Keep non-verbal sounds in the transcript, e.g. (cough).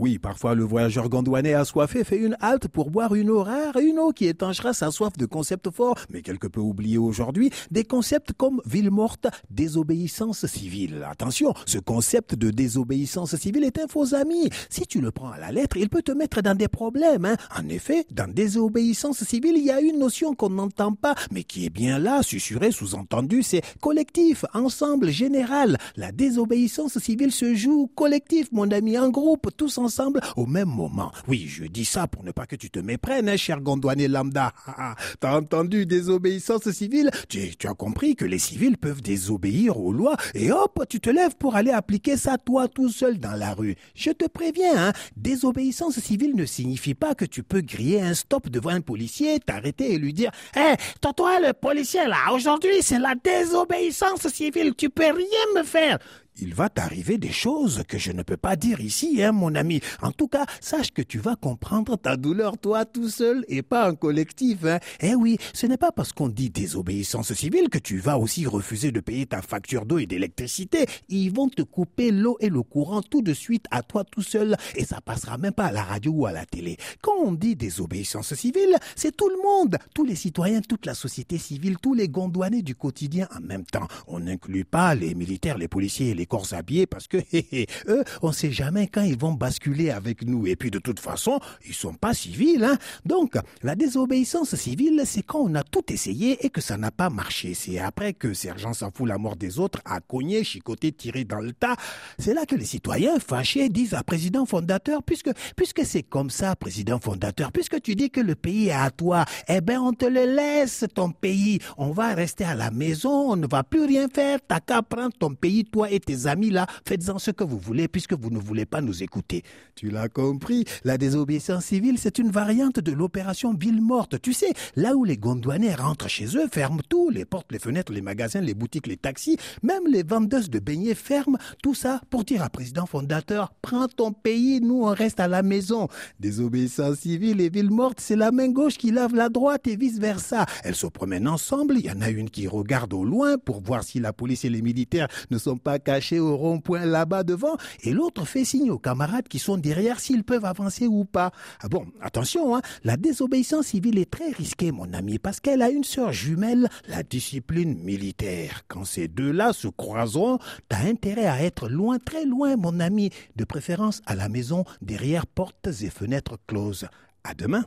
Oui, parfois le voyageur gondouanais assoiffé fait une halte pour boire une eau rare, une eau qui étanchera sa soif de concepts forts, mais quelque peu oubliés aujourd'hui, des concepts comme ville morte, désobéissance civile. Attention, ce concept de désobéissance civile est un faux ami. Si tu le prends à la lettre, il peut te mettre dans des problèmes. Hein. En effet, dans désobéissance civile, il y a une notion qu'on n'entend pas, mais qui est bien là, susurrée, sous-entendu, c'est collectif, ensemble, général. La désobéissance civile se joue collectif, mon ami, en groupe, tous ensemble au même moment. Oui, je dis ça pour ne pas que tu te méprennes, hein, cher gondouanier lambda. (laughs) T'as entendu désobéissance civile tu, as compris que les civils peuvent désobéir aux lois et hop, tu te lèves pour aller appliquer ça toi tout seul dans la rue. Je te préviens, hein, désobéissance civile ne signifie pas que tu peux griller un stop devant un policier, t'arrêter et lui dire Hé, hey, toi, le policier là, aujourd'hui c'est la désobéissance civile, tu peux rien me faire il va t'arriver des choses que je ne peux pas dire ici, hein, mon ami. En tout cas, sache que tu vas comprendre ta douleur toi tout seul et pas en collectif. Hein. Eh oui, ce n'est pas parce qu'on dit désobéissance civile que tu vas aussi refuser de payer ta facture d'eau et d'électricité. Ils vont te couper l'eau et le courant tout de suite à toi tout seul et ça passera même pas à la radio ou à la télé. Quand on dit désobéissance civile, c'est tout le monde, tous les citoyens, toute la société civile, tous les gondouanais du quotidien en même temps. On n'inclut pas les militaires, les policiers et les corps habillés parce que (laughs) eux, on sait jamais quand ils vont basculer avec nous. Et puis de toute façon, ils sont pas civils. Hein. Donc la désobéissance civile, c'est quand on a tout essayé et que ça n'a pas marché. C'est après que Sergent s'en fout la mort des autres, a cogné, chicoté, tiré dans le tas. C'est là que les citoyens fâchés disent à président fondateur, puisque puisque c'est comme ça, président fondateur, puisque tu dis que le pays est à toi, eh ben on te le laisse ton pays. On va rester à la maison, on ne va plus rien faire. T'as qu'à prendre ton pays, toi et amis là, faites-en ce que vous voulez puisque vous ne voulez pas nous écouter. Tu l'as compris, la désobéissance civile, c'est une variante de l'opération ville morte. Tu sais, là où les gondouanais rentrent chez eux, ferment tout, les portes, les fenêtres, les magasins, les boutiques, les taxis, même les vendeuses de beignets ferment, tout ça pour dire à président fondateur, prends ton pays, nous on reste à la maison. Désobéissance civile et ville morte, c'est la main gauche qui lave la droite et vice versa. Elles se promènent ensemble, il y en a une qui regarde au loin pour voir si la police et les militaires ne sont pas cachés au rond-point là-bas devant, et l'autre fait signe aux camarades qui sont derrière s'ils peuvent avancer ou pas. Ah bon, attention, hein, la désobéissance civile est très risquée, mon ami, parce qu'elle a une sœur jumelle, la discipline militaire. Quand ces deux-là se croiseront, t'as intérêt à être loin, très loin, mon ami, de préférence à la maison, derrière portes et fenêtres closes. À demain.